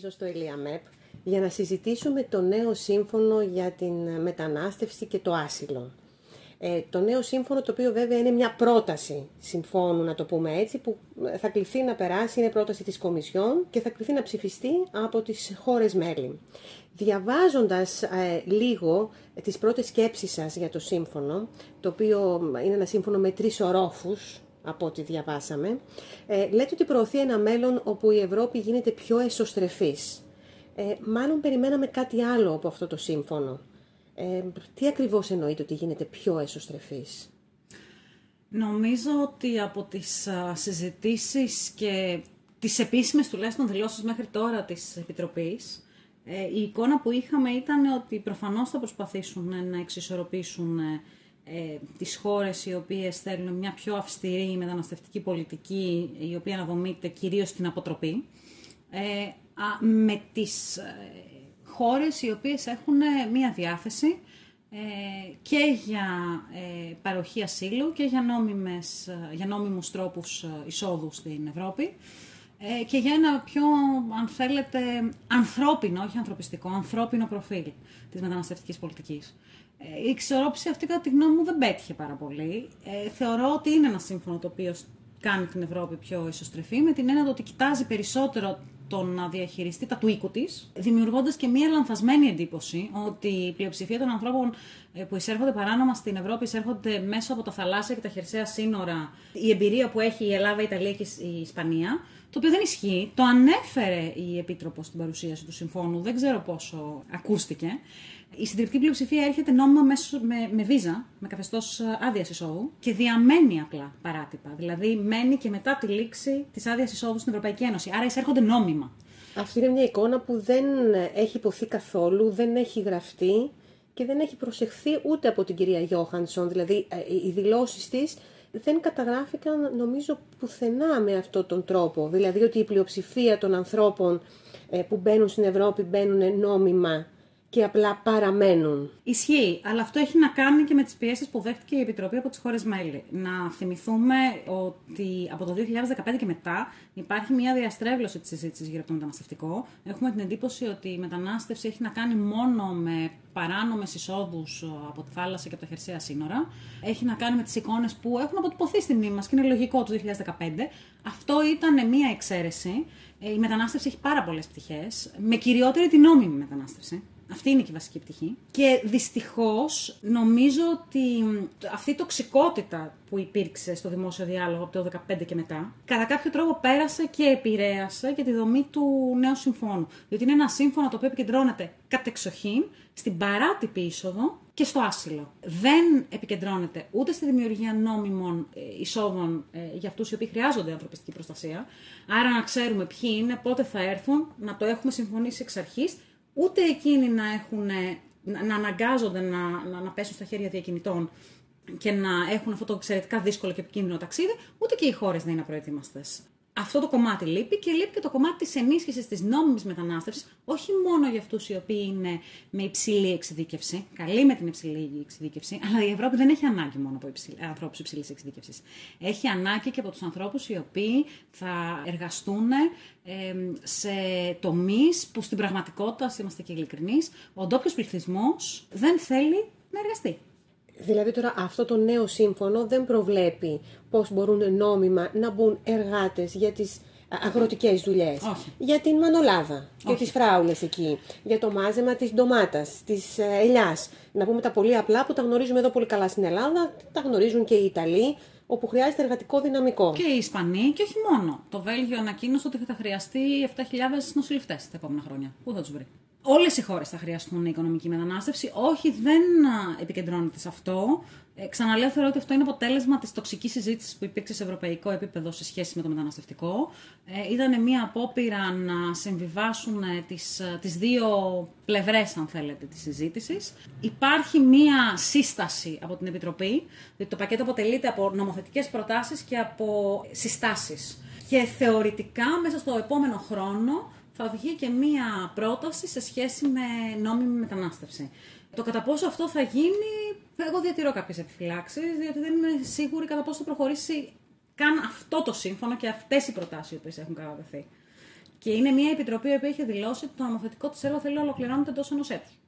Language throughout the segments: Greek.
εδώ στο ΕΛΙΑΜΕΠ για να συζητήσουμε το νέο σύμφωνο για την μετανάστευση και το άσυλο. Ε, το νέο σύμφωνο, το οποίο βέβαια είναι μια πρόταση συμφώνου, να το πούμε έτσι, που θα κληθεί να περάσει, είναι πρόταση της Κομισιόν και θα κληθεί να ψηφιστεί από τις χώρες μέλη. Διαβάζοντας ε, λίγο τις πρώτες σκέψεις σας για το σύμφωνο, το οποίο είναι ένα σύμφωνο με τρεις ορόφους, από ό,τι διαβάσαμε, ε, λέτε ότι προωθεί ένα μέλλον όπου η Ευρώπη γίνεται πιο εσωστρεφής. Ε, μάλλον περιμέναμε κάτι άλλο από αυτό το σύμφωνο. Ε, τι ακριβώς εννοείται ότι γίνεται πιο εσωστρεφής; Νομίζω ότι από τις α, συζητήσεις και τις επίσημες τουλάχιστον δηλώσεις μέχρι τώρα της Επιτροπής, ε, η εικόνα που είχαμε ήταν ότι προφανώς θα προσπαθήσουν να εξισορροπήσουν ε, ε, τις χώρες οι οποίες θέλουν μια πιο αυστηρή μεταναστευτική πολιτική, η οποία αναδομείται κυρίως στην αποτροπή, ε, με τις ε, χώρες οι οποίες έχουν μια διάθεση ε, και για ε, παροχή ασύλου και για, νόμιμες, για νόμιμους τρόπους εισόδου στην Ευρώπη και για ένα πιο, αν θέλετε, ανθρώπινο, όχι ανθρωπιστικό, ανθρώπινο προφίλ της μεταναστευτικής πολιτικής. Η εξορρόπηση αυτή, κατά τη γνώμη μου, δεν πέτυχε πάρα πολύ. θεωρώ ότι είναι ένα σύμφωνο το οποίο κάνει την Ευρώπη πιο ισοστρεφή, με την έννοια ότι κοιτάζει περισσότερο το να διαχειριστεί τα του οίκου της, δημιουργώντας και μία λανθασμένη εντύπωση ότι η πλειοψηφία των ανθρώπων ε, που εισέρχονται παράνομα στην Ευρώπη εισέρχονται μέσω από τα θαλάσσια και τα χερσαία σύνορα. Η εμπειρία που έχει η Ελλάδα, η Ιταλία και η Ισπανία, το οποίο δεν ισχύει. Το ανέφερε η Επίτροπος στην παρουσίαση του συμφώνου, δεν ξέρω πόσο ακούστηκε. Η συντριπτική πλειοψηφία έρχεται νόμιμα με, με βίζα, με καθεστώς άδειας εισόδου και διαμένει απλά παράτυπα. Δηλαδή μένει και μετά τη λήξη της άδειας εισόδου στην Ευρωπαϊκή Ένωση. Άρα εισέρχονται νόμιμα. Αυτή είναι μια εικόνα που δεν έχει υποθεί καθόλου, δεν έχει γραφτεί και δεν έχει προσεχθεί ούτε από την κυρία Γιώχανσον. Δηλαδή ε, οι δηλώσεις της δεν καταγράφηκαν νομίζω πουθενά με αυτόν τον τρόπο. Δηλαδή ότι η πλειοψηφία των ανθρώπων ε, που μπαίνουν στην Ευρώπη μπαίνουν νόμιμα και απλά παραμένουν. Ισχύει, αλλά αυτό έχει να κάνει και με τις πιέσεις που δέχτηκε η Επιτροπή από τις χώρες μέλη. Να θυμηθούμε ότι από το 2015 και μετά υπάρχει μια διαστρέβλωση της συζήτησης γύρω από το μεταναστευτικό. Έχουμε την εντύπωση ότι η μετανάστευση έχει να κάνει μόνο με παράνομες εισόδους από τη θάλασσα και από τα χερσαία σύνορα. Έχει να κάνει με τις εικόνες που έχουν αποτυπωθεί στη μνήμη μας και είναι λογικό του 2015. Αυτό ήταν μια εξαίρεση. Ε, η μετανάστευση έχει πάρα πολλές πτυχές, με κυριότερη την νόμιμη μετανάστευση. Αυτή είναι και η βασική πτυχή. Και δυστυχώς νομίζω ότι αυτή η τοξικότητα που υπήρξε στο δημόσιο διάλογο από το 2015 και μετά, κατά κάποιο τρόπο πέρασε και επηρέασε και τη δομή του νέου συμφώνου. Διότι είναι ένα σύμφωνο το οποίο επικεντρώνεται κατεξοχήν στην παράτυπη είσοδο και στο άσυλο. Δεν επικεντρώνεται ούτε στη δημιουργία νόμιμων ε, εισόδων ε, για αυτούς οι οποίοι χρειάζονται ανθρωπιστική προστασία. Άρα να ξέρουμε ποιοι είναι, πότε θα έρθουν, να το έχουμε συμφωνήσει εξ αρχής ούτε εκείνοι να, έχουν, να αναγκάζονται να, να, να πέσουν στα χέρια διακινητών και να έχουν αυτό το εξαιρετικά δύσκολο και επικίνδυνο ταξίδι, ούτε και οι χώρες να είναι προετοίμαστε αυτό το κομμάτι λείπει και λείπει και το κομμάτι της ενίσχυσης της νόμιμης μετανάστευσης, όχι μόνο για αυτούς οι οποίοι είναι με υψηλή εξειδίκευση, καλή με την υψηλή εξειδίκευση, αλλά η Ευρώπη δεν έχει ανάγκη μόνο από ανθρώπους υψηλής εξειδίκευσης. Έχει ανάγκη και από τους ανθρώπους οι οποίοι θα εργαστούν ε, σε τομείς που στην πραγματικότητα, είμαστε και ειλικρινείς, ο ντόπιος πληθυσμός δεν θέλει να εργαστεί. Δηλαδή τώρα αυτό το νέο σύμφωνο δεν προβλέπει πώς μπορούν νόμιμα να μπουν εργάτες για τις αγροτικές δουλειές. Για την μανολάδα και τις φράουλες εκεί. Για το μάζεμα της ντομάτας, της ε, ελιάς. Να πούμε τα πολύ απλά που τα γνωρίζουμε εδώ πολύ καλά στην Ελλάδα, τα γνωρίζουν και οι Ιταλοί, όπου χρειάζεται εργατικό δυναμικό. Και οι Ισπανοί και όχι μόνο. Το Βέλγιο ανακοίνωσε ότι θα χρειαστεί 7.000 νοσηλευτές τα επόμενα χρόνια. Πού θα τους βρει; Όλες οι χώρες θα χρειαστούν οικονομική μετανάστευση. Όχι, δεν επικεντρώνεται σε αυτό. Ε, ξαναλέω, θεωρώ ότι αυτό είναι αποτέλεσμα της τοξικής συζήτησης που υπήρξε σε ευρωπαϊκό επίπεδο σε σχέση με το μεταναστευτικό. Ε, ήταν μια απόπειρα να συμβιβάσουν ε, τις, ε, τις δύο πλευρές, αν θέλετε, της συζήτησης. Υπάρχει μια σύσταση από την Επιτροπή, διότι το πακέτο αποτελείται από νομοθετικές προτάσεις και από συστάσεις. Και θεωρητικά, μέσα στο επόμενο χρόνο, θα βγει και μία πρόταση σε σχέση με νόμιμη μετανάστευση. Το κατά πόσο αυτό θα γίνει, εγώ διατηρώ κάποιες επιφυλάξεις, διότι δεν είμαι σίγουρη κατά πόσο θα προχωρήσει καν αυτό το σύμφωνο και αυτές οι προτάσεις οι οποίες έχουν κατατεθεί. Και είναι μια επιτροπή που έχει δηλώσει ότι το νομοθετικό της έργο θέλει να ολοκληρώνεται εντός ενός έτους.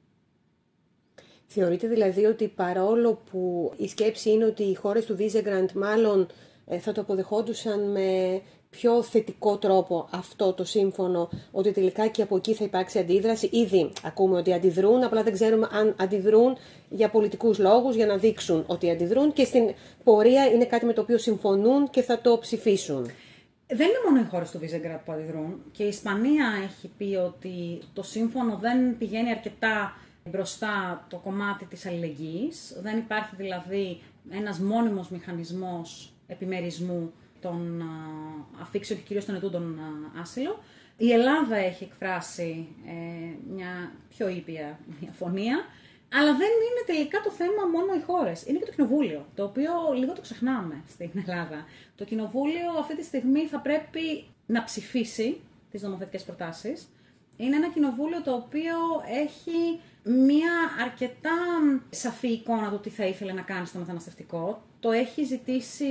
Θεωρείτε δηλαδή ότι παρόλο που η σκέψη είναι ότι οι χώρες του Βίζεγκραντ μάλλον ε, θα το αποδεχόντουσαν με πιο θετικό τρόπο αυτό το σύμφωνο, ότι τελικά και από εκεί θα υπάρξει αντίδραση. Ήδη ακούμε ότι αντιδρούν, απλά δεν ξέρουμε αν αντιδρούν για πολιτικούς λόγους, για να δείξουν ότι αντιδρούν και στην πορεία είναι κάτι με το οποίο συμφωνούν και θα το ψηφίσουν. Δεν είναι μόνο οι χώρες του Βίζεγκρατ που αντιδρούν. Και η Ισπανία έχει πει ότι το σύμφωνο δεν πηγαίνει αρκετά μπροστά το κομμάτι της αλληλεγγύης. Δεν υπάρχει δηλαδή ένας μόνιμος μηχανισμός επιμερισμού των αφήξεων και κυρίως των ετούντων άσυλο. Η Ελλάδα έχει εκφράσει ε, μια πιο ήπια διαφωνία, αλλά δεν είναι τελικά το θέμα μόνο οι χώρες. Είναι και το Κοινοβούλιο, το οποίο λίγο το ξεχνάμε στην Ελλάδα. Το Κοινοβούλιο αυτή τη στιγμή θα πρέπει να ψηφίσει τις νομοθετικές προτάσεις. Είναι ένα κοινοβούλιο το οποίο έχει μία αρκετά σαφή εικόνα του τι θα ήθελε να κάνει στο μεταναστευτικό. Το έχει ζητήσει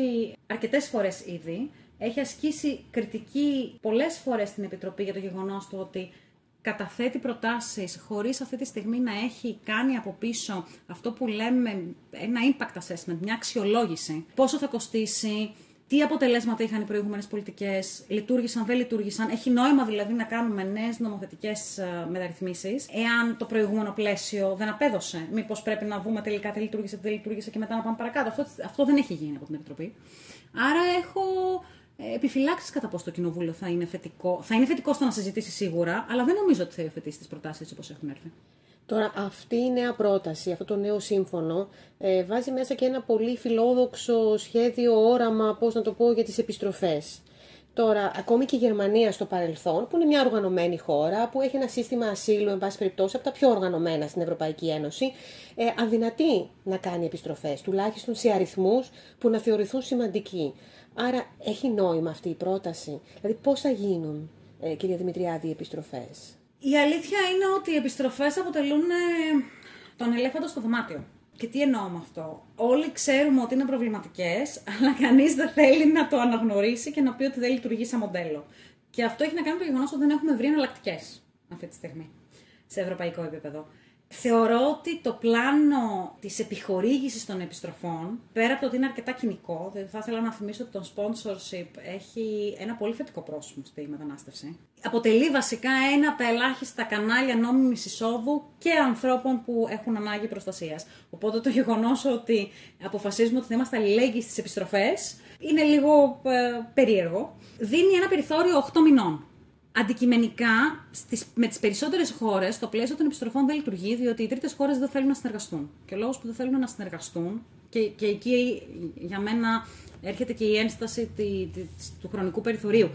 αρκετές φορές ήδη. Έχει ασκήσει κριτική πολλές φορές στην Επιτροπή για το γεγονός του ότι καταθέτει προτάσεις χωρίς αυτή τη στιγμή να έχει κάνει από πίσω αυτό που λέμε ένα impact assessment, μια αξιολόγηση. Πόσο θα κοστίσει, τι αποτελέσματα είχαν οι προηγούμενες πολιτικές, λειτουργήσαν, δεν λειτουργήσαν. Έχει νόημα δηλαδή να κάνουμε νέες νομοθετικές ε, μεταρρυθμίσεις, εάν το προηγούμενο πλαίσιο δεν απέδωσε. Μήπως πρέπει να δούμε τελικά τι λειτουργήσε, τι δεν λειτουργήσε και μετά να πάμε παρακάτω. Αυτό, αυτό δεν έχει γίνει από την Επιτροπή. Άρα έχω ε, επιφυλάξεις κατά πώς το Κοινοβούλιο θα είναι θετικό. Θα είναι θετικό στο να συζητήσει σίγουρα, αλλά δεν νομίζω ότι θα υιοθετήσει τις προτάσεις όπως έχουν έρθει. Τώρα αυτή η νέα πρόταση, αυτό το νέο σύμφωνο, ε, βάζει μέσα και ένα πολύ φιλόδοξο σχέδιο, όραμα, πώς να το πω, για τις επιστροφές. Τώρα, ακόμη και η Γερμανία στο παρελθόν, που είναι μια οργανωμένη χώρα, που έχει ένα σύστημα ασύλου, εν πάση περιπτώσει, από τα πιο οργανωμένα στην Ευρωπαϊκή Ένωση, ε, αδυνατεί να κάνει επιστροφές, τουλάχιστον σε αριθμούς που να θεωρηθούν σημαντικοί. Άρα, έχει νόημα αυτή η πρόταση. Δηλαδή, πώς θα γίνουν, ε, κυρία Δημητριάδη, οι επιστροφές; Η αλήθεια είναι ότι οι επιστροφές αποτελούν ε, τον ελέφαντο στο δωμάτιο. Και τι εννοώ με αυτό; Όλοι ξέρουμε ότι είναι προβληματικές, αλλά κανείς δεν θέλει να το αναγνωρίσει και να πει ότι δεν λειτουργεί σαν μοντέλο. Και αυτό έχει να κάνει με το γεγονός ότι δεν έχουμε βρει εναλλακτικές αυτή τη στιγμή σε ευρωπαϊκό επίπεδο. Θεωρώ ότι το πλάνο της επιχορήγησης των επιστροφών, πέρα από το ότι είναι αρκετά κοινικό, δηλαδή θα ήθελα να θυμίσω ότι το sponsorship έχει ένα πολύ θετικό πρόσωπο στη μετανάστευση. Αποτελεί βασικά ένα από τα ελάχιστα κανάλια νόμιμης εισόδου και ανθρώπων που έχουν ανάγκη προστασίας. Οπότε το γεγονός ότι αποφασίζουμε ότι θα είμαστε αλληλέγγυοι στις επιστροφές είναι λίγο ε, περίεργο. Δίνει ένα περιθώριο 8 μηνών Αντικειμενικά, στις, με τις περισσότερες χώρες, το πλαίσιο των επιστροφών δεν λειτουργεί, διότι οι τρίτες χώρες δεν θέλουν να συνεργαστούν. Και ο λόγος που δεν θέλουν να συνεργαστούν, και, και εκεί για μένα έρχεται και η ένσταση τη, τη, του χρονικού περιθωρίου.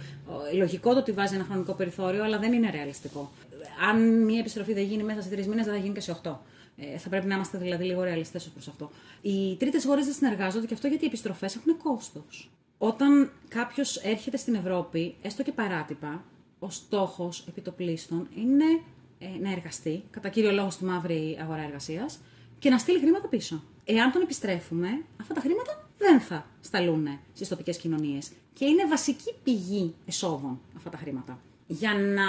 Λογικό το ότι βάζει ένα χρονικό περιθώριο, αλλά δεν είναι ρεαλιστικό. Αν μια επιστροφή δεν γίνει μέσα σε τρεις μήνες, δεν θα γίνει και σε οχτώ. Ε, θα πρέπει να είμαστε δηλαδή λίγο ρεαλιστές ως προς αυτό. Οι τρίτες χώρες δεν συνεργάζονται και αυτό γιατί οι επιστροφές έχουν κόστος. Όταν κάποιος έρχεται στην Ευρώπη, έστω και παράτυπα, ο στόχος επιτοπλίστων είναι ε, να εργαστεί, κατά κύριο λόγο στη μαύρη αγορά εργασίας, και να στείλει χρήματα πίσω. Εάν τον επιστρέφουμε, αυτά τα χρήματα δεν θα σταλούν στις τοπικές κοινωνίες. Και είναι βασική πηγή εσόδων αυτά τα χρήματα. Για να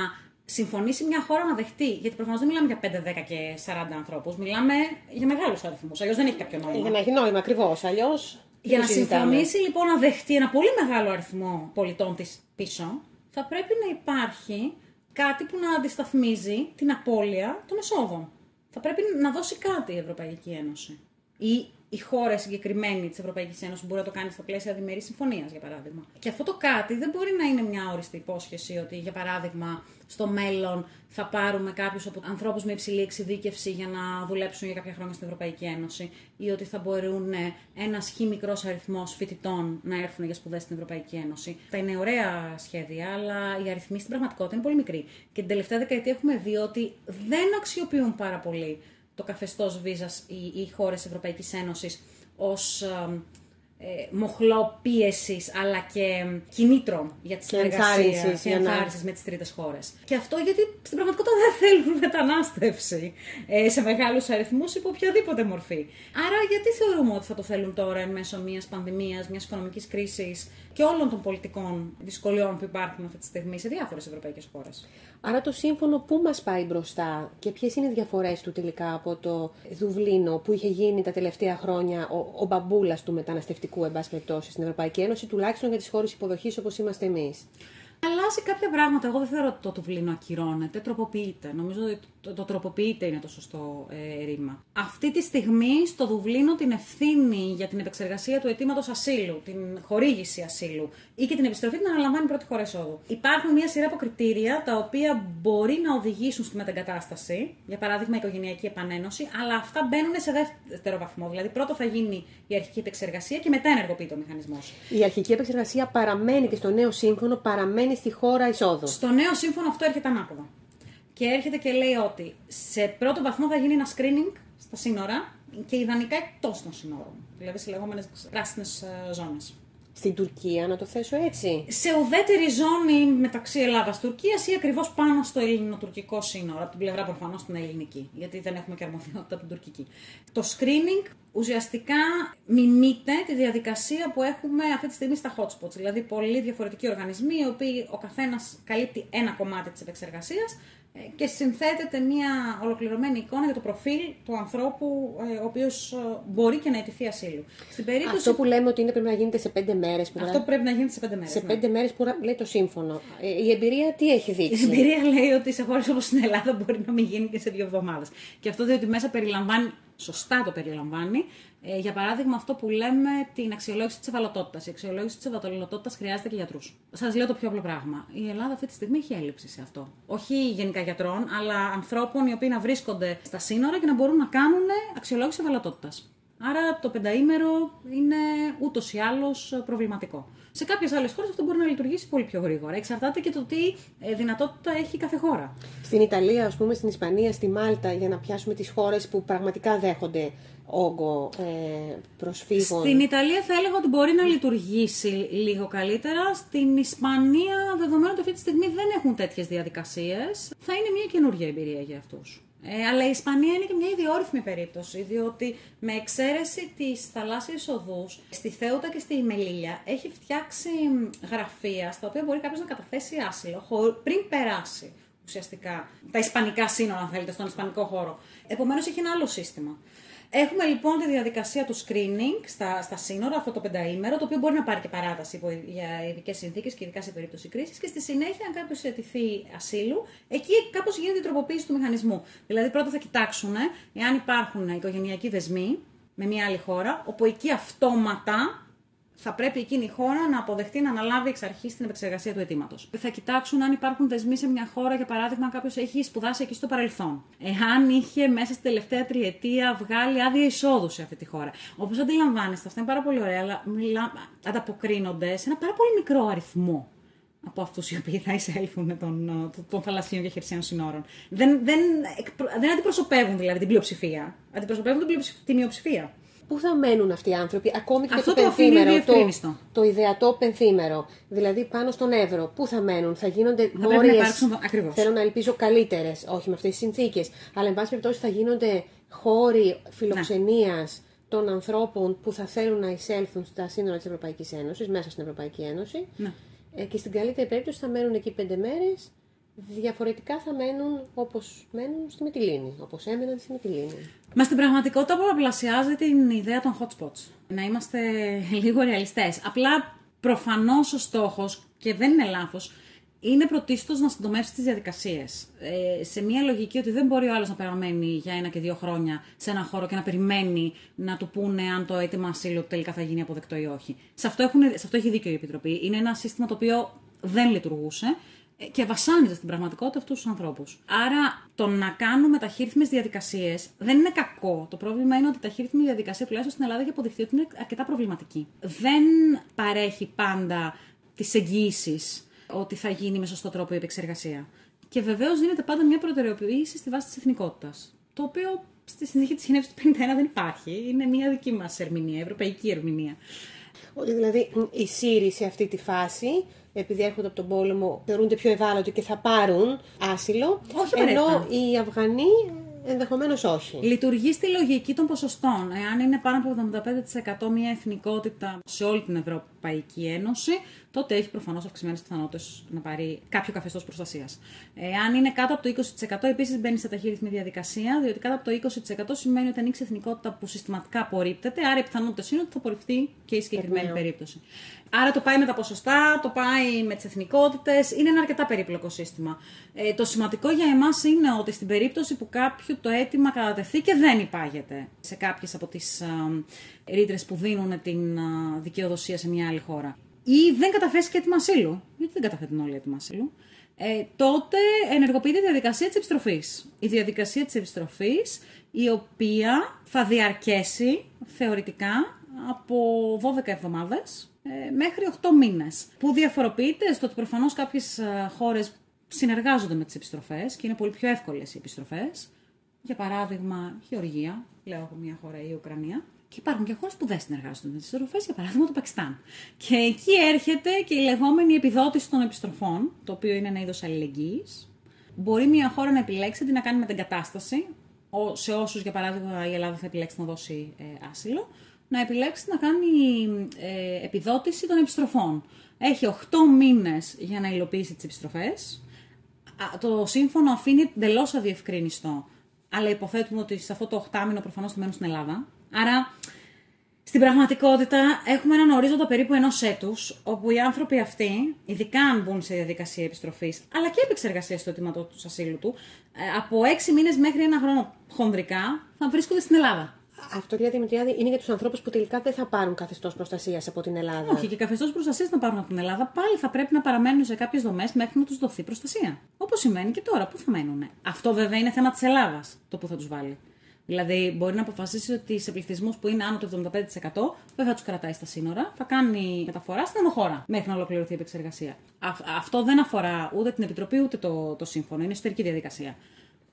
συμφωνήσει μια χώρα να δεχτεί, γιατί προφανώς δεν μιλάμε για 5, 10 και 40 ανθρώπους, μιλάμε για μεγάλους αριθμούς. Αλλιώς δεν έχει κάποιο νόημα. Για να έχει νόημα, ακριβώς. Αλλιώς. Για να συμφωνήσει λοιπόν να δεχτεί ένα πολύ μεγάλο αριθμό πολιτών της πίσω, θα πρέπει να υπάρχει κάτι που να αντισταθμίζει την απώλεια των εσόδων. Θα πρέπει να δώσει κάτι η Ευρωπαϊκή Ένωση. Ή η χώρα συγκεκριμένη της Ευρωπαϊκής Ένωσης μπορεί να το κάνει στα πλαίσια διμερής συμφωνίας, για παράδειγμα. Και αυτό το κάτι δεν μπορεί να είναι μια όριστη υπόσχεση ότι, για παράδειγμα, στο μέλλον θα πάρουμε κάποιους από ανθρώπους με υψηλή εξειδίκευση για να δουλέψουν για κάποια χρόνια στην Ευρωπαϊκή Ένωση, ή ότι θα μπορούν ένας χι μικρός αριθμός φοιτητών να έρθουν για σπουδές στην Ευρωπαϊκή Ένωση. Τα είναι ωραία σχέδια, αλλά οι αριθμοί στην πραγματικότητα είναι πολύ μικροί. Και την τελευταία δεκαετία έχουμε δει ότι δεν αξιοποιούν πάρα πολύ το καθεστώς βίζας οι, οι χώρες Ευρωπαϊκής Ένωσης ως ε, μοχλό πίεσης αλλά και κινήτρο για τις συνεργασίε και ενθάρρυνσης με τις τρίτες χώρες. Και αυτό γιατί στην πραγματικότητα δεν θέλουν μετανάστευση ε, σε μεγάλους αριθμούς υπό οποιαδήποτε μορφή. Άρα, γιατί θεωρούμε ότι θα το θέλουν τώρα εν μέσω μιας πανδημίας, μιας οικονομικής κρίσης και όλων των πολιτικών δυσκολιών που υπάρχουν αυτή τη στιγμή σε διάφορες ευρωπαϊκές χώρες. Άρα το σύμφωνο πού μας πάει μπροστά και ποιες είναι οι διαφορές του τελικά από το Δουβλίνο που είχε γίνει τα τελευταία χρόνια ο, ο μπαμπούλας του μεταναστευτικού εν στην Ευρωπαϊκή Ένωση, τουλάχιστον για τις χώρες υποδοχής όπως είμαστε εμείς αλλάζει κάποια πράγματα. Εγώ δεν θεωρώ ότι το Δουβλίνο ακυρώνεται, τροποποιείται. Νομίζω ότι το, το τροποποιείται είναι το σωστό ε, ρήμα. Αυτή τη στιγμή στο Δουβλίνο την ευθύνη για την επεξεργασία του αιτήματος ασύλου, την χορήγηση ασύλου ή και την επιστροφή την αναλαμβάνει η πρώτη χώρα εισόδου. Υπάρχουν μια σειρά από κριτήρια τα οποία μπορεί να οδηγήσουν στη μετεγκατάσταση, για παράδειγμα η οικογενειακή επανένωση, αλλά αυτά μπαίνουν σε δεύτερο βαθμό. Δηλαδή πρώτα θα γίνει η αρχική επεξεργασία και μετά ενεργοποιείται ο μηχανισμός. Η αρχική επεξεργασία παραμένει και στο νέο σύμφωνο, παραμένει στη χώρα εισόδου. Στο νέο σύμφωνο αυτό έρχεται ανάποδα και έρχεται και λέει ότι σε πρώτο βαθμό θα γίνει ένα screening στα σύνορα και ιδανικά εκτός των σύνορων. Δηλαδή σε λεγόμενες πράσινες ζώνες. Στην Τουρκία, να το θέσω έτσι. Σε ουδέτερη ζώνη μεταξύ Ελλάδα-Τουρκία ή ακριβώς πάνω στο ελληνοτουρκικό σύνορο. Από την πλευρά προφανώς την ελληνική. Γιατί δεν έχουμε και αρμοδιότητα από την τουρκική. Το screening ουσιαστικά μιμείται τη διαδικασία που έχουμε αυτή τη στιγμή στα hotspots. Δηλαδή, πολλοί διαφορετικοί οργανισμοί, οι οποίοι ο καθένας καλύπτει ένα κομμάτι της επεξεργασίας ε, και συνθέτεται μια ολοκληρωμένη εικόνα για το προφίλ του ανθρώπου ε, ο οποίος ε, μπορεί και να αιτηθεί ασύλου. Στην περίπτωση... Αυτό που λέμε ότι είναι πρέπει να γίνεται σε πέντε μέρες. Αυτό πρέπει να γίνεται σε πέντε μέρες. Σε ναι. πέντε μέρες που λέει το σύμφωνο. Η εμπειρία τι έχει δείξει; Η εμπειρία λέει ότι σε χώρες όπως στην Ελλάδα μπορεί να μην γίνει και σε δύο εβδομάδες. Και αυτό διότι μέσα περιλαμβάνει σωστά το περιλαμβάνει. Ε, για παράδειγμα, αυτό που λέμε την αξιολόγηση της ευαλωτότητας. Η αξιολόγηση της ευαλωτότητας χρειάζεται και γιατρούς. Σας λέω το πιο απλό πράγμα. Η Ελλάδα αυτή τη στιγμή έχει έλλειψη σε αυτό. Όχι γενικά γιατρών, αλλά ανθρώπων οι οποίοι να βρίσκονται στα σύνορα και να μπορούν να κάνουν αξιολόγηση ευαλωτότητας. Άρα το πενταήμερο είναι ούτως ή άλλως προβληματικό. Σε κάποιες άλλες χώρες αυτό μπορεί να λειτουργήσει πολύ πιο γρήγορα. Εξαρτάται και το τι ε, δυνατότητα έχει κάθε χώρα. Στην Ιταλία, ας πούμε, στην Ισπανία, στη Μάλτα, για να πιάσουμε τις χώρες που πραγματικά δέχονται όγκο ε, προσφύγων. Στην Ιταλία θα έλεγα ότι μπορεί να λειτουργήσει λίγο καλύτερα. Στην Ισπανία, δεδομένου ότι αυτή τη στιγμή δεν έχουν τέτοιες διαδικασίες, θα είναι μια καινούργια εμπειρία για αυτούς. Ε, αλλά η Ισπανία είναι και μια ιδιόρυθμη περίπτωση, διότι με εξαίρεση τις θαλάσσιες οδούς, στη Θέουτα και στη Μελίλια, έχει φτιάξει γραφεία στα οποία μπορεί κάποιος να καταθέσει άσυλο πριν περάσει ουσιαστικά τα ισπανικά σύνορα, αν θέλετε, στον ισπανικό χώρο. Επομένως έχει ένα άλλο σύστημα. Έχουμε λοιπόν τη διαδικασία του screening στα, στα σύνορα, αυτό το πενταήμερο, το οποίο μπορεί να πάρει και παράταση για ειδικές συνθήκες και ειδικά σε περίπτωση κρίσης. Και στη συνέχεια, αν κάποιος αιτηθεί ασύλου, εκεί κάπως γίνεται η τροποποίηση του μηχανισμού. Δηλαδή, πρώτα θα κοιτάξουν εάν υπάρχουν οικογενειακοί δεσμοί με μια άλλη χώρα, όπου εκεί αυτόματα θα πρέπει εκείνη η χώρα να αποδεχτεί να αναλάβει εξ αρχής την επεξεργασία του αιτήματος. Θα κοιτάξουν αν υπάρχουν δεσμοί σε μια χώρα, για παράδειγμα, αν κάποιος έχει σπουδάσει εκεί στο παρελθόν. Εάν είχε μέσα στην τελευταία τριετία βγάλει άδεια εισόδου σε αυτή τη χώρα. Όπως αντιλαμβάνεστε, αυτά είναι πάρα πολύ ωραία, αλλά μιλά, ανταποκρίνονται σε ένα πάρα πολύ μικρό αριθμό από αυτούς οι οποίοι θα εισέλθουν των, των θαλασσίων και χερσαίων συνόρων. Δεν, δεν, δεν αντιπροσωπεύουν δηλαδή την πλειοψηφία. Αντιπροσωπεύουν την μειοψηφία. Πού θα μένουν αυτοί οι άνθρωποι, ακόμη και Αυτό το, το πενθήμερο, το, το ιδεατό πενθήμερο, δηλαδή πάνω στον Εύρο, πού θα μένουν, θα γίνονται μόριε. Θέλω να ελπίζω καλύτερες, όχι με αυτές τις συνθήκες, αλλά εν πάση περιπτώσει θα γίνονται χώροι φιλοξενίας ναι. των ανθρώπων που θα θέλουν να εισέλθουν στα σύνορα της Ευρωπαϊκής Ένωσης, μέσα στην Ευρωπαϊκή Ένωση. Ναι. Ε, και στην καλύτερη περίπτωση θα μένουν εκεί πέντε μέρες διαφορετικά θα μένουν όπως μένουν στη Μυτιλίνη, όπως έμεναν στη Μυτιλίνη. Μα στην πραγματικότητα πολλαπλασιάζει την ιδέα των hotspots. Να είμαστε λίγο ρεαλιστές. Απλά προφανώς ο στόχος, και δεν είναι λάθος, είναι πρωτίστως να συντομεύσει τις διαδικασίες. Ε, σε μια λογική ότι δεν μπορεί ο άλλος να παραμένει για ένα και δύο χρόνια σε ένα χώρο και να περιμένει να του πούνε αν το αίτημα ασύλου τελικά θα γίνει αποδεκτό ή όχι. Σε αυτό, έχουν, σε αυτό έχει δίκιο η Επιτροπή. Είναι ένα σύστημα το οποίο δεν λειτουργούσε ε, και βασάνιζε στην πραγματικότητα αυτούς τους ανθρώπους. Άρα το να κάνουμε ταχύρυθμε διαδικασίες δεν είναι κακό. Το πρόβλημα είναι ότι η ταχύρυθμη διαδικασία, τουλάχιστον στην Ελλάδα, έχει αποδειχθεί ότι είναι αρκετά προβληματική. Δεν παρέχει πάντα τις εγγύησεις ότι θα γίνει με σωστό τρόπο η επεξεργασία. Και βεβαίως δίνεται πάντα μια προτεραιοποίηση στη βάση της εθνικότητας. Το οποίο στη συνθήκη της Γενέβη του 51 δεν υπάρχει. Είναι μια δική μας ερμηνεία, ευρωπαϊκή ερμηνεία. Ότι δηλαδή οι Σύριοι σε αυτή τη φάση, επειδή έρχονται από τον πόλεμο, θεωρούνται πιο ευάλωτοι και θα πάρουν άσυλο. Όχι ενώ απαραίτητα. οι Αφγανοί ενδεχομένως όχι. Λειτουργεί στη λογική των ποσοστών. Εάν είναι πάνω από 75% μια εθνικότητα σε όλη την Ευρωπαϊκή Ένωση, τότε έχει προφανώς αυξημένες πιθανότητες να πάρει κάποιο καθεστώς προστασίας. Εάν είναι κάτω από το 20%, επίσης μπαίνει σε ταχύρυθμη διαδικασία, διότι κάτω από το 20% σημαίνει ότι ανοίξει εθνικότητα που συστηματικά απορρίπτεται, άρα οι πιθανότητες είναι ότι θα απορριφθεί και η συγκεκριμένη Εκ νέου. περίπτωση. Άρα το πάει με τα ποσοστά, το πάει με τις εθνικότητες. Είναι ένα αρκετά περίπλοκο σύστημα. Ε, το σημαντικό για εμάς είναι ότι στην περίπτωση που κάποιου το αίτημα κατατεθεί και δεν υπάγεται σε κάποιες από τις ρήτρες που δίνουν την α, δικαιοδοσία σε μια άλλη χώρα ή δεν καταθέσει και έτοιμα ασύλου, γιατί δεν καταθέτουν όλοι έτοιμα ασύλου, ε, τότε ενεργοποιείται η διαδικασία της επιστροφής. Η διαδικασία της επιστροφής, η οποία θα διαρκέσει θεωρητικά από 12 εβδομάδες ε, μέχρι 8 μήνες. Που διαφοροποιείται στο ότι προφανώς κάποιες ε, χώρες συνεργάζονται με τις επιστροφές και είναι πολύ πιο εύκολες οι επιστροφές. Για παράδειγμα, Γεωργία, λέω από μια χώρα η Ουκρανία. Και υπάρχουν και χώρες που δεν συνεργάζονται με τις επιστροφέ, για παράδειγμα το Πακιστάν. Και εκεί έρχεται και η λεγόμενη επιδότηση των επιστροφών, το οποίο είναι ένα είδος αλληλεγγύης. Μπορεί μια χώρα να επιλέξει τι να κάνει με την κατάσταση, ο- σε όσους, για παράδειγμα, η Ελλάδα θα επιλέξει να δώσει ε, άσυλο, να επιλέξει να κάνει ε, επιδότηση των επιστροφών. Έχει 8 μήνες για να υλοποιήσει τις επιστροφές. Α, το σύμφωνο αφήνει εντελώς αδιευκρίνιστο. Αλλά υποθέτουμε ότι σε αυτό το 8 μήνο προφανώς θα μένουν στην Ελλάδα. Άρα, στην πραγματικότητα, έχουμε έναν ορίζοντα περίπου ενός έτους, όπου οι άνθρωποι αυτοί, ειδικά αν μπουν σε διαδικασία επιστροφής, αλλά και επεξεργασίας του αιτήματο του ασύλου του, ε, από 6 μήνες μέχρι ένα χρόνο χονδρικά θα βρίσκονται στην Ελλάδα. Αυτό, κυρία Δημητριάδη, είναι για τους ανθρώπους που τελικά δεν θα πάρουν καθεστώς προστασίας από την Ελλάδα. Όχι, και καθεστώς προστασίας να πάρουν από την Ελλάδα πάλι θα πρέπει να παραμένουν σε κάποιες δομές μέχρι να τους δοθεί προστασία. Όπως σημαίνει και τώρα. Πού θα μένουν. Αυτό βέβαια είναι θέμα της Ελλάδας το που θα τους βάλει. Δηλαδή, μπορεί να αποφασίσει ότι σε πληθυσμούς που είναι άνω του 75% δεν θα τους κρατάει στα σύνορα, θα κάνει μεταφορά στην ενοχώρα μέχρι να ολοκληρωθεί η επεξεργασία. Α- αυτό δεν αφορά ούτε την Επιτροπή ούτε το, το σύμφωνο, είναι εσωτερική διαδικασία.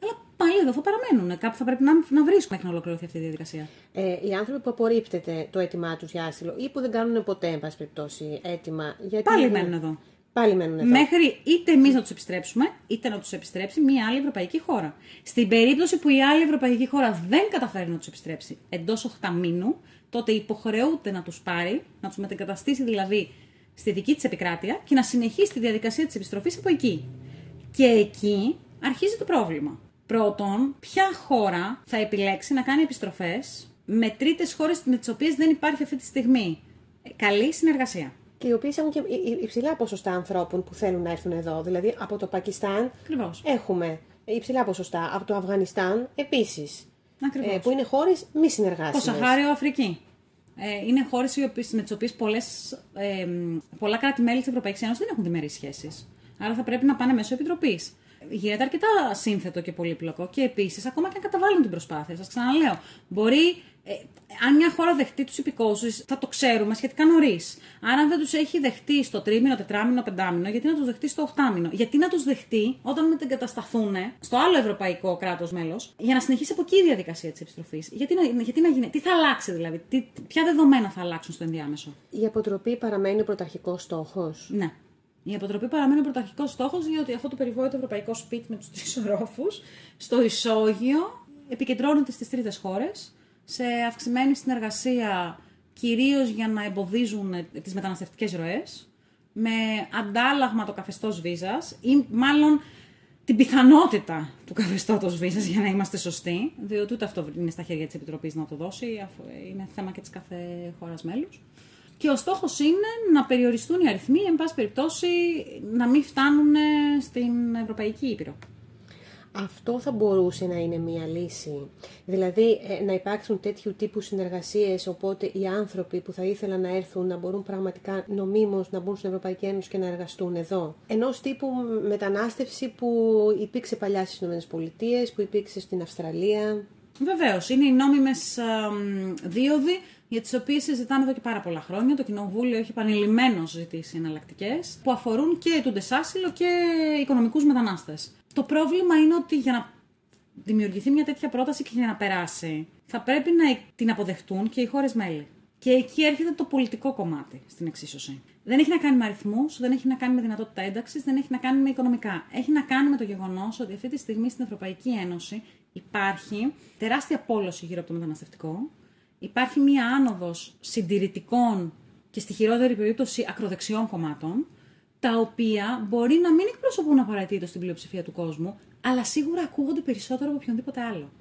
Αλλά πάλι εδώ θα παραμένουν. Κάπου θα πρέπει να, να βρίσκουν μέχρι να ολοκληρωθεί αυτή η διαδικασία. Ε, οι άνθρωποι που απορρίπτεται το αίτημά τους για άσυλο ή που δεν κάνουν ποτέ, εν πάση περιπτώσει, αίτημα. Γιατί Πάλι μένουν εδώ. Πάλι μένουν εδώ. Μέχρι είτε εμείς να τους επιστρέψουμε, είτε να τους επιστρέψει μια άλλη ευρωπαϊκή χώρα. Στην περίπτωση που η άλλη ευρωπαϊκή χώρα δεν καταφέρει να τους επιστρέψει εντός 8 μήνου, τότε υποχρεούται να τους πάρει, να τους μετεγκαταστήσει δηλαδή στη δική της επικράτεια και να συνεχίσει τη διαδικασία της επιστροφής από εκεί. Και εκεί αρχίζει το πρόβλημα. Πρώτον, ποια χώρα θα επιλέξει να κάνει επιστροφές με τρίτες χώρες με τις οποίες δεν υπάρχει αυτή τη στιγμή ε, καλή συνεργασία. Και οι οποίες έχουν και υ- υ- υψηλά ποσοστά ανθρώπων που θέλουν να έρθουν εδώ. Δηλαδή από το Πακιστάν Ακριβώς. έχουμε υψηλά ποσοστά. Από το Αφγανιστάν επίσης. Ακριβώς. Ε, που είναι χώρες μη συνεργάσιμες. Το Σαχάριο Αφρική. Ε, είναι χώρες με τις οποίες ε, πολλά κράτη-μέλη της Ευρωπαϊκής Ένωσης δεν έχουν διμερείς σχέσεις. Άρα θα πρέπει να πάνε μέσω επιτροπής. Γίνεται αρκετά σύνθετο και πολύπλοκο και επίσης, ακόμα και αν καταβάλουν την προσπάθεια, σας ξαναλέω, μπορεί, ε, αν μια χώρα δεχτεί τους υπηκόου, θα το ξέρουμε σχετικά νωρίς. Άρα, αν δεν τους έχει δεχτεί στο τρίμηνο, τετράμινο, πεντάμινο, γιατί να τους δεχτεί στο οχτάμινο. Γιατί να τους δεχτεί όταν μετεγκατασταθούν στο άλλο ευρωπαϊκό κράτος μέλος, για να συνεχίσει από εκεί η διαδικασία της επιστροφής; Γιατί να, γιατί να γίνει, τι θα αλλάξει δηλαδή, τι, ποια δεδομένα θα αλλάξουν στο ενδιάμεσο; Η αποτροπή παραμένει ο πρωταρχικός στόχος; Ναι. Η αποτροπή παραμένει ο πρωταρχικός στόχος, διότι αυτό το περιβόητο ευρωπαϊκό σπίτι με τους τρει ορόφου στο ισόγειο επικεντρώνεται στι τρίτες χώρες σε αυξημένη συνεργασία κυρίως για να εμποδίζουν τις μεταναστευτικές ροές, με αντάλλαγμα το καθεστώς βίζας ή μάλλον την πιθανότητα του καθεστώτος βίζας για να είμαστε σωστοί, διότι ούτε αυτό είναι στα χέρια της Επιτροπής να το δώσει, αφού είναι θέμα και της κάθε χώρας μέλους. Και ο στόχος είναι να περιοριστούν οι αριθμοί, εν πάση περιπτώσει να μην φτάνουν στην Ευρωπαϊκή Ήπειρο. Αυτό θα μπορούσε να είναι μία λύση. Δηλαδή ε, να υπάρξουν τέτοιου τύπου συνεργασίες, οπότε οι άνθρωποι που θα ήθελαν να έρθουν να μπορούν πραγματικά νομίμως να μπουν στην Ευρωπαϊκή Ένωση και να εργαστούν εδώ. Ενός τύπου μετανάστευση που υπήρξε παλιά στις ΗΠΑ, που υπήρξε στην Αυστραλία. Βεβαίως, είναι οι νόμιμες δίωδοι για τις οποίες συζητάμε εδώ και πάρα πολλά χρόνια. Το Κοινοβούλιο έχει επανειλημμένως ζητήσει εναλλακτικές που αφορούν και ετούντε άσυλο και οικονομικούς μετανάστες. Το πρόβλημα είναι ότι για να δημιουργηθεί μια τέτοια πρόταση και για να περάσει, θα πρέπει να την αποδεχτούν και οι χώρες μέλη. Και εκεί έρχεται το πολιτικό κομμάτι στην εξίσωση. Δεν έχει να κάνει με αριθμούς, δεν έχει να κάνει με δυνατότητα ένταξης, δεν έχει να κάνει με οικονομικά. Έχει να κάνει με το γεγονός ότι αυτή τη στιγμή στην Ευρωπαϊκή Ένωση υπάρχει τεράστια πόλωση γύρω από το μεταναστευτικό. Υπάρχει μία άνοδος συντηρητικών και στη χειρότερη περίπτωση ακροδεξιών κομμάτων, τα οποία μπορεί να μην εκπροσωπούν απαραίτητο στην πλειοψηφία του κόσμου, αλλά σίγουρα ακούγονται περισσότερο από οποιονδήποτε άλλο.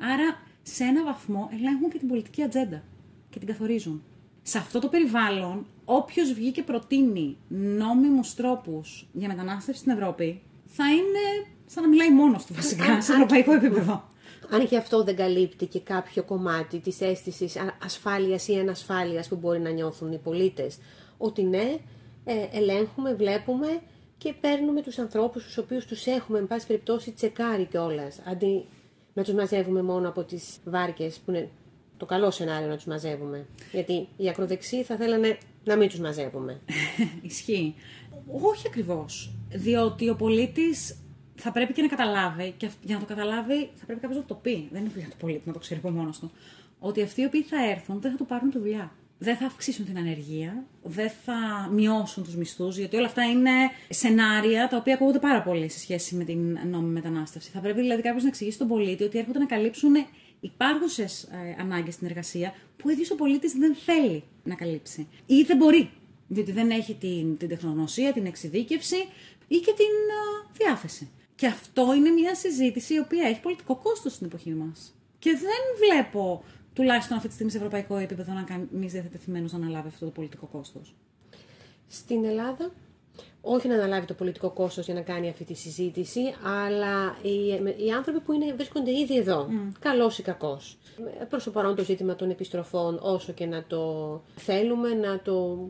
Άρα, σε ένα βαθμό, ελέγχουν και την πολιτική ατζέντα και την καθορίζουν. Σε αυτό το περιβάλλον, όποιος βγει και προτείνει νόμιμους τρόπους για μετανάστευση στην Ευρώπη, θα είναι σαν να μιλάει μόνος του βασικά, σε ευρωπαϊκό επίπεδο. Αν και αυτό δεν καλύπτει και κάποιο κομμάτι της αίσθησης ασφάλειας ή ανασφάλειας που μπορεί να νιώθουν οι πολίτες, ότι ναι, ε, ελέγχουμε, βλέπουμε και παίρνουμε τους ανθρώπους τους οποίους τους έχουμε, εν πάση περιπτώσει, τσεκάρει κιόλας. Αντί να τους μαζεύουμε μόνο από τις βάρκες που είναι το καλό σενάριο να τους μαζεύουμε. Γιατί οι ακροδεξοί θα θέλανε να μην τους μαζεύουμε. Ισχύει. Όχι ακριβώς. Διότι ο πολίτης θα πρέπει και να καταλάβει, και για να το καταλάβει θα πρέπει κάποιος να το πει. Δεν είναι δουλειά του πολίτη να το ξέρει από μόνος του. Ότι αυτοί οι οποίοι θα έρθουν δεν θα του πάρουν τη δουλειά. Δεν θα αυξήσουν την ανεργία, δεν θα μειώσουν τους μισθούς, γιατί όλα αυτά είναι σενάρια τα οποία ακούγονται πάρα πολύ σε σχέση με την νόμιμη μετανάστευση. Θα πρέπει δηλαδή κάποιος να εξηγήσει στον πολίτη ότι έρχονται να καλύψουν υπάρχουσες ε, ανάγκες στην εργασία που ο ίδιος ο πολίτης δεν θέλει να καλύψει. Ή δεν μπορεί. Διότι δεν έχει την, την τεχνογνωσία, την εξειδίκευση ή και την διάθεση. Και αυτό είναι μια συζήτηση η οποία έχει πολιτικό κόστος στην εποχή μας. Και δεν βλέπω, τουλάχιστον αυτή τη στιγμή σε ευρωπαϊκό επίπεδο, να κάνει διαθετημένο να αναλάβει αυτό το πολιτικό κόστος. Στην Ελλάδα όχι να αναλάβει το πολιτικό κόστος για να κάνει αυτή τη συζήτηση, αλλά οι, οι άνθρωποι που είναι, βρίσκονται ήδη εδώ, mm. καλός ή κακός. Προς το παρόν το ζήτημα των επιστροφών, όσο και να το θέλουμε, να το,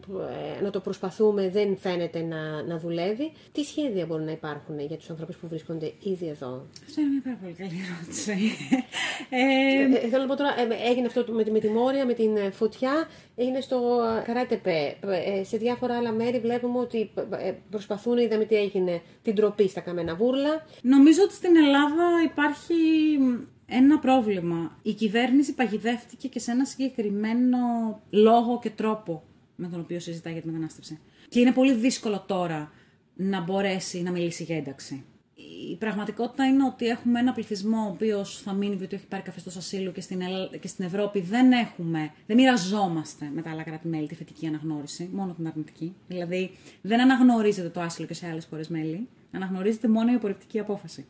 ε, να το προσπαθούμε, δεν φαίνεται να, να δουλεύει. Τι σχέδια μπορούν να υπάρχουν για τους ανθρώπους που βρίσκονται ήδη εδώ; Αυτό είναι μια πάρα πολύ καλή ερώτηση. ε, ε, θέλω να πω τώρα, ε, έγινε αυτό με, με τη Μόρια, με την φωτιά, είναι στο Καράτεπε. Σε διάφορα άλλα μέρη βλέπουμε ότι προσπαθούν, είδαμε τι έγινε, την τροπή στα καμένα βούρλα. Νομίζω ότι στην Ελλάδα υπάρχει ένα πρόβλημα. Η κυβέρνηση παγιδεύτηκε και σε ένα συγκεκριμένο λόγο και τρόπο με τον οποίο συζητάει για τη μετανάστευση. Και είναι πολύ δύσκολο τώρα να μπορέσει να μιλήσει για ένταξη η πραγματικότητα είναι ότι έχουμε ένα πληθυσμό ο οποίος θα μείνει διότι έχει πάρει καθεστώ ασύλου και στην, και στην Ευρώπη δεν έχουμε, δεν μοιραζόμαστε με τα άλλα κράτη-μέλη τη θετική αναγνώριση, μόνο την αρνητική. Δηλαδή δεν αναγνωρίζεται το άσυλο και σε άλλες χώρε μέλη, αναγνωρίζεται μόνο η απορριπτική απόφαση.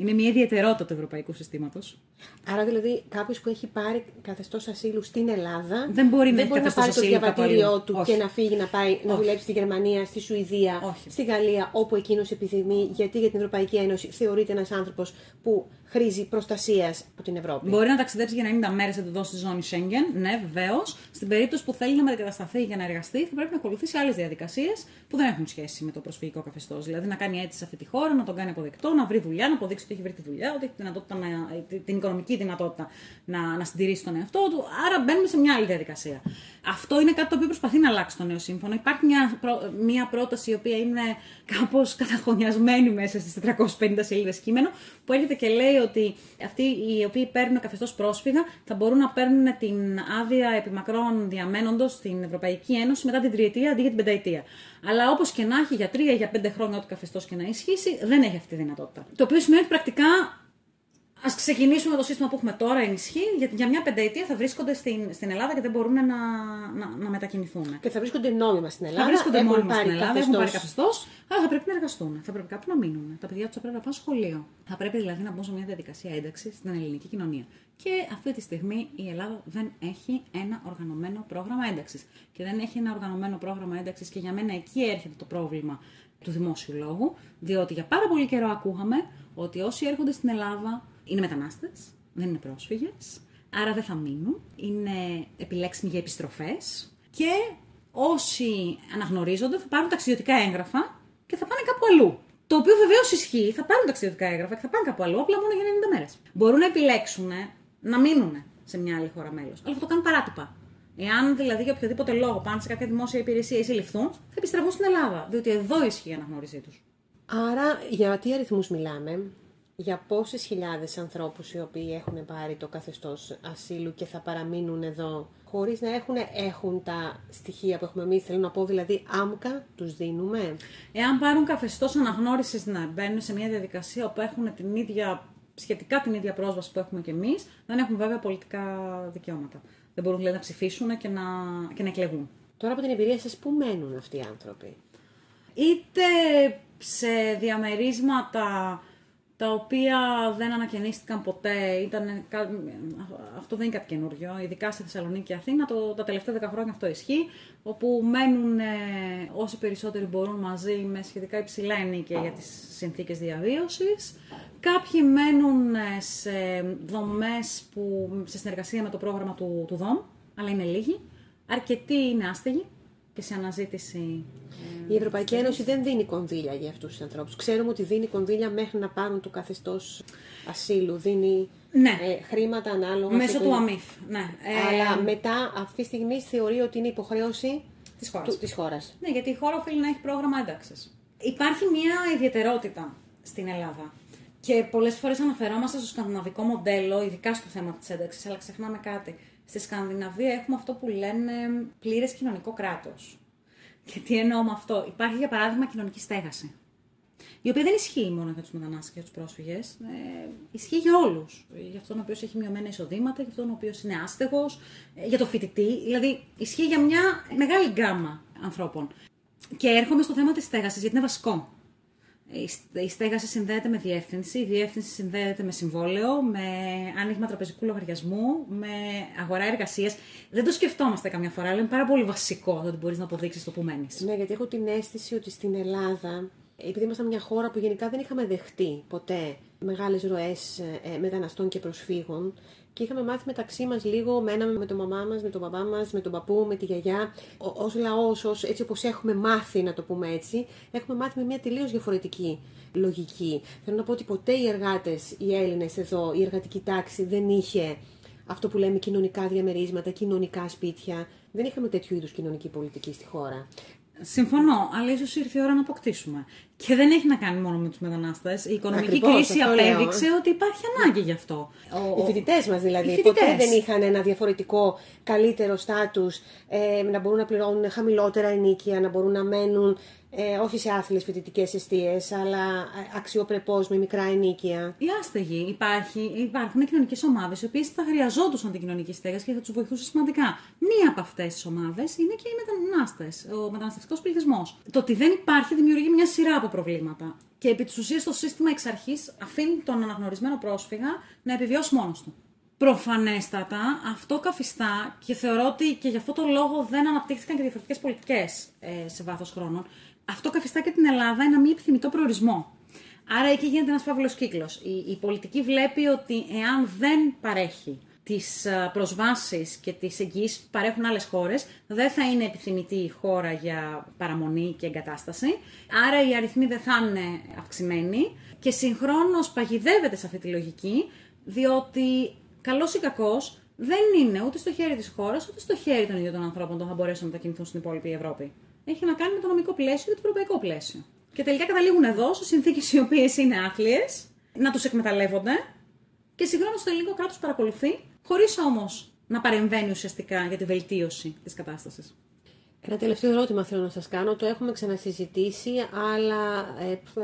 Είναι μια ιδιαιτερότητα του ευρωπαϊκού συστήματος. Άρα δηλαδή κάποιος που έχει πάρει καθεστώς ασύλου στην Ελλάδα δεν μπορεί, δεν να, μπορεί να πάρει το διαβατήριό του και να φύγει να πάει να δουλέψει στη Γερμανία, στη Σουηδία, Όχι. στη Γαλλία, όπου εκείνος επιθυμεί, γιατί για την Ευρωπαϊκή Ένωση θεωρείται ένας άνθρωπος που χρήζει προστασίας από την Ευρώπη. Μπορεί να ταξιδέψει για 90 μέρες εδώ στη ζώνη Σέγγεν, ναι, βεβαίως. Στην περίπτωση που θέλει να μετακατασταθεί για να εργαστεί, θα πρέπει να ακολουθήσει άλλες διαδικασίες που δεν έχουν σχέση με το προσφυγικό καθεστώς. Δηλαδή να κάνει έτσι σε αυτή τη χώρα, να τον κάνει αποδεκτό, να βρει δουλειά, να αποδείξει ότι έχει βρει τη δουλειά, ότι έχει δυνατότητα να, την οικονομική δυνατότητα να, να συντηρήσει τον εαυτό του. Άρα μπαίνουμε σε μια άλλη διαδικασία. Αυτό είναι κάτι το οποίο προσπαθεί να αλλάξει το νέο σύμφωνο. Υπάρχει μια, μια πρόταση η οποία είναι κάπως καταχωνιασμένη μέσα στις 450 σελίδες κείμενο, που έρχεται και λέει ότι αυτοί οι οποίοι παίρνουν καθεστώς πρόσφυγα θα μπορούν να παίρνουν την άδεια επιμακρών διαμένοντος στην Ευρωπαϊκή Ένωση μετά την τριετία αντί για την πενταετία. Αλλά όπως και να έχει για τρία ή για πέντε χρόνια ό,τι καθεστώς και να ισχύσει, δεν έχει αυτή τη δυνατότητα. Το οποίο σημαίνει ότι πρακτικά Α ξεκινήσουμε το σύστημα που έχουμε τώρα, ενισχύει, γιατί για μια πενταετία θα βρίσκονται στην, στην Ελλάδα και δεν μπορούν να, να, να μετακινηθούν. Και θα βρίσκονται νόμιμα στην Ελλάδα. Θα βρίσκονται έχουν νόμιμα πάρει στην Ελλάδα, καθεστώς. έχουν πάρει καθεστώς, αλλά θα πρέπει να εργαστούν. Θα πρέπει κάπου να μείνουν. Τα παιδιά τους θα πρέπει να πάνε σχολείο. Θα πρέπει δηλαδή να μπουν σε μια διαδικασία ένταξης στην ελληνική κοινωνία. Και αυτή τη στιγμή η Ελλάδα δεν έχει ένα οργανωμένο πρόγραμμα ένταξης. Και δεν έχει ένα οργανωμένο πρόγραμμα ένταξης και για μένα εκεί έρχεται το πρόβλημα του δημόσιου λόγου, διότι για πάρα πολύ καιρό ακούγαμε ότι όσοι έρχονται στην Ελλάδα είναι μετανάστες, δεν είναι πρόσφυγες, άρα δεν θα μείνουν, είναι επιλέξιμοι για επιστροφές και όσοι αναγνωρίζονται θα πάρουν ταξιδιωτικά έγγραφα και θα πάνε κάπου αλλού. Το οποίο βεβαίως ισχύει, θα πάρουν ταξιδιωτικά έγγραφα και θα πάνε κάπου αλλού, απλά μόνο για 90 μέρες. Μπορούν να επιλέξουν να μείνουν σε μια άλλη χώρα μέλος, αλλά θα το κάνουν παράτυπα. Εάν δηλαδή για οποιοδήποτε λόγο πάνε σε κάποια δημόσια υπηρεσία ή συλληφθούν, θα επιστραβούν στην Ελλάδα. Διότι εδώ ισχύει η αναγνώρισή τους. Άρα, για τι αριθμούς μιλάμε, για πόσες χιλιάδες ανθρώπους οι οποίοι έχουν πάρει το καθεστώς ασύλου και θα παραμείνουν εδώ χωρίς να έχουν, έχουν τα στοιχεία που έχουμε εμείς, θέλω να πω δηλαδή άμκα τους δίνουμε; Εάν πάρουν καθεστώς αναγνώρισης να μπαίνουν σε μια διαδικασία όπου έχουν την ίδια, σχετικά την ίδια πρόσβαση που έχουμε και εμείς, δεν έχουν βέβαια πολιτικά δικαιώματα. Δεν μπορούν δηλαδή να ψηφίσουν και να, και να εκλεγούν. Τώρα από την εμπειρία σας, πού μένουν αυτοί οι άνθρωποι; Είτε σε διαμερίσματα τα οποία δεν ανακαινίστηκαν ποτέ. Ήταν, αυτό δεν είναι κάτι καινούριο, ειδικά στη Θεσσαλονίκη και Αθήνα. Το, τα τελευταία 10 χρόνια αυτό ισχύει, όπου μένουν ε, όσοι περισσότεροι μπορούν μαζί με σχετικά υψηλά ενίκια για τις συνθήκες διαβίωσης. Κάποιοι μένουν ε, σε δομές που, σε συνεργασία με το πρόγραμμα του, του ΔΟΜ, αλλά είναι λίγοι. Αρκετοί είναι άστεγοι και σε αναζήτηση η Ευρωπαϊκή Ένωση δεν δίνει κονδύλια για αυτούς τους ανθρώπους. Ξέρουμε ότι δίνει κονδύλια μέχρι να πάρουν το καθεστώς ασύλου. Δίνει ναι. ε, χρήματα ανάλογα. Μέσω του ΑΜΙΦ. Ναι. Ε, Αλλά μετά αυτή τη στιγμή θεωρεί ότι είναι υποχρέωση της χώρας. Της χώρας. Ναι, γιατί η χώρα οφείλει να έχει πρόγραμμα ένταξης. Υπάρχει μια ιδιαιτερότητα στην Ελλάδα. Και πολλές φορές αναφερόμαστε στο σκανδιναβικό μοντέλο, ειδικά στο θέμα της ένταξης, αλλά ξεχνάμε κάτι. Στη Σκανδιναβία έχουμε αυτό που λένε πλήρες κοινωνικό κράτος. Και τι εννοώ με αυτό. Υπάρχει για παράδειγμα κοινωνική στέγαση. Η οποία δεν ισχύει μόνο για τους μετανάστες και τους πρόσφυγες. Ε, ισχύει για όλους. Για αυτόν ο οποίος έχει μειωμένα εισοδήματα, για αυτόν ο οποίος είναι άστεγος, ε, για το φοιτητή. Δηλαδή, ισχύει για μια μεγάλη γκάμα ανθρώπων. Και έρχομαι στο θέμα της στέγασης, γιατί είναι βασικό. Η στέγαση συνδέεται με διεύθυνση, η διεύθυνση συνδέεται με συμβόλαιο, με άνοιγμα τραπεζικού λογαριασμού, με αγορά εργασίας. Δεν το σκεφτόμαστε καμιά φορά, αλλά είναι πάρα πολύ βασικό το ότι μπορείς να αποδείξεις το που μένεις. Ναι, γιατί έχω την αίσθηση ότι στην Ελλάδα, επειδή ήμασταν μια χώρα που γενικά δεν είχαμε δεχτεί ποτέ μεγάλες ροές ε, μεταναστών και προσφύγων, και είχαμε μάθει μεταξύ μας λίγο, μέναμε με τον μαμά μας, με τον παπά μας, με τον παππού, με τη γιαγιά. Ω λαός, έτσι όπως έχουμε μάθει, να το πούμε έτσι, έχουμε μάθει με μια τελείως διαφορετική λογική. Θέλω να πω ότι ποτέ οι εργάτες, οι Έλληνες εδώ, η εργατική τάξη δεν είχε αυτό που λέμε κοινωνικά διαμερίσματα, κοινωνικά σπίτια. Δεν είχαμε τέτοιου είδους κοινωνική πολιτική στη χώρα. Συμφωνώ, αλλά ίσως ήρθε η ώρα να αποκτήσουμε. Και δεν έχει να κάνει μόνο με τους μετανάστες. Η οικονομική κρίση απέδειξε ότι υπάρχει ανάγκη γι' αυτό. Οι φοιτητές μας δηλαδή. Ποτέ δεν είχαν ένα διαφορετικό, καλύτερο στάτους, ε, να μπορούν να πληρώνουν χαμηλότερα ενίκεια, να μπορούν να μένουν ε, όχι σε άθλιες φοιτητικές αιστείες, αλλά ε, αξιοπρεπώς με μικρά ενίκεια. Οι άστεγοι. Υπάρχει, υπάρχουν κοινωνικές ομάδες οι οποίες θα χρειαζόντουσαν την κοινωνική στέγαση και θα τους βοηθούσε σημαντικά. Μία από αυτές τις ομάδες είναι και οι μετανάστες, ο μεταναστευτικός πληθυσμός. Το ότι δεν υπάρχει δημιουργεί μια σειρά από προβλήματα. Και επί της ουσίας το σύστημα εξ αρχής αφήνει τον αναγνωρισμένο πρόσφυγα να επιβιώσει μόνος του. Προφανέστατα, αυτό καθιστά και θεωρώ ότι και γι' αυτό το λόγο δεν αναπτύχθηκαν και διαφορετικές πολιτικές ε, σε βάθος χρόνων αυτό καθιστά και την Ελλάδα ένα μη επιθυμητό προορισμό. Άρα εκεί γίνεται ένας φαύλος κύκλος. Η, η πολιτική βλέπει ότι εάν δεν παρέχει τις προσβάσεις και τις εγγύσει που παρέχουν άλλες χώρες, δεν θα είναι επιθυμητή η χώρα για παραμονή και εγκατάσταση. Άρα οι αριθμοί δεν θα είναι αυξημένοι και συγχρόνως παγιδεύεται σε αυτή τη λογική, διότι καλός ή κακός δεν είναι ούτε στο χέρι της χώρας ούτε στο χέρι των ίδιων των ανθρώπων το να μπορέσουν να μετακινηθούν στην υπόλοιπη Ευρώπη έχει να κάνει με το νομικό πλαίσιο και το ευρωπαϊκό πλαίσιο. Και τελικά καταλήγουν εδώ σε συνθήκες οι οποίες είναι άθλιες, να τους εκμεταλλεύονται και συγχρόνω το ελληνικό κράτος παρακολουθεί, χωρίς όμως να παρεμβαίνει ουσιαστικά για τη βελτίωση της κατάστασης. Ένα τελευταίο ερώτημα θέλω να σας κάνω, το έχουμε ξανασυζητήσει, αλλά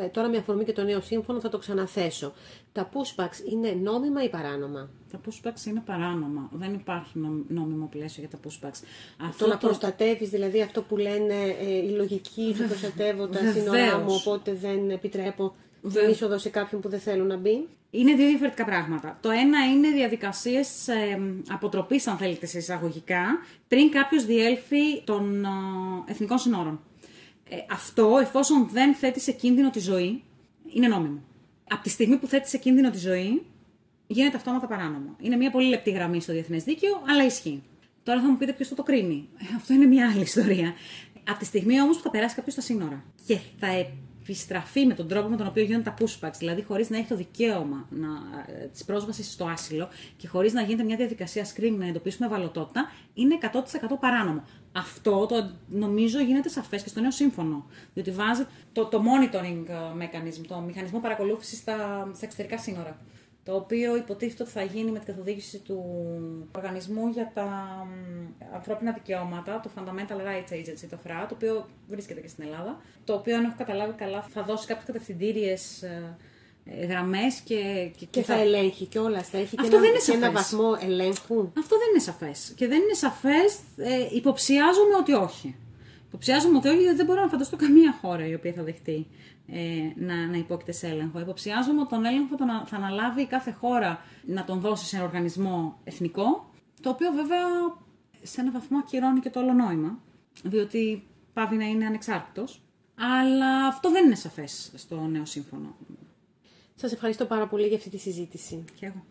ε, τώρα με αφορμή και το νέο σύμφωνο θα το ξαναθέσω. Τα pushbacks είναι νόμιμα ή παράνομα; Τα pushbacks είναι παράνομα. Δεν υπάρχει νόμιμο πλαίσιο για τα pushbacks. Αυτό το να προστατεύεις, δηλαδή αυτό που λένε ε, η λογική, θα προστατεύω τα σύνορά μου, οπότε δεν επιτρέπω την είσοδο σε κάποιον που δεν θέλουν να μπει. Είναι δύο διαφορετικά πράγματα. Το ένα είναι διαδικασίες ε, αποτροπής, αν θέλετε, σε εισαγωγικά, πριν κάποιος διέλθει των ε, εθνικών συνόρων. Ε, αυτό, εφόσον δεν θέτει σε κίνδυνο τη ζωή, είναι νόμιμο. Από τη στιγμή που θέτει σε κίνδυνο τη ζωή, γίνεται αυτόματα παράνομο. Είναι μια πολύ λεπτή γραμμή στο διεθνές δίκαιο, αλλά ισχύει. Τώρα θα μου πείτε ποιος θα το κρίνει. Ε, αυτό είναι μια άλλη ιστορία. Από τη στιγμή όμως που θα περάσει κάποιος στα σύνορα και θα επιστραφεί με τον τρόπο με τον οποίο γίνονται τα pushbacks, δηλαδή χωρίς να έχει το δικαίωμα ε, της πρόσβασης στο άσυλο και χωρίς να γίνεται μια διαδικασία screening να εντοπίσουμε ευαλωτότητα, είναι 100% παράνομο. Αυτό το νομίζω γίνεται σαφές και στο νέο σύμφωνο. Διότι βάζει το, το monitoring ε, mechanism, το μηχανισμό παρακολούθησης στα, στα εξωτερικά σύνορα. Το οποίο υποτίθεται ότι θα γίνει με την καθοδήγηση του Οργανισμού για τα Ανθρώπινα Δικαιώματα, το Fundamental Rights Agency, το FRA, το οποίο βρίσκεται και στην Ελλάδα. Το οποίο, αν έχω καταλάβει καλά, θα δώσει κάποιες κατευθυντήριες γραμμές και, και, και, θα, θα ελέγχει κιόλας. Θα έχει Αυτό και, ένα, και ένα βαθμό ελέγχου. Αυτό δεν είναι σαφές. Και δεν είναι σαφές, ε, υποψιάζομαι ότι όχι. Υποψιάζομαι ότι όχι, γιατί δεν μπορώ να φανταστώ καμία χώρα η οποία θα δεχτεί ε, να, να υπόκειται σε έλεγχο. Υποψιάζομαι ότι τον έλεγχο τον, θα αναλάβει κάθε χώρα να τον δώσει σε ένα οργανισμό εθνικό, το οποίο βέβαια σε ένα βαθμό ακυρώνει και το όλο νόημα, διότι πάβει να είναι ανεξάρτητος. Αλλά αυτό δεν είναι σαφές στο νέο σύμφωνο. Σας ευχαριστώ πάρα πολύ για αυτή τη συζήτηση. Και εγώ.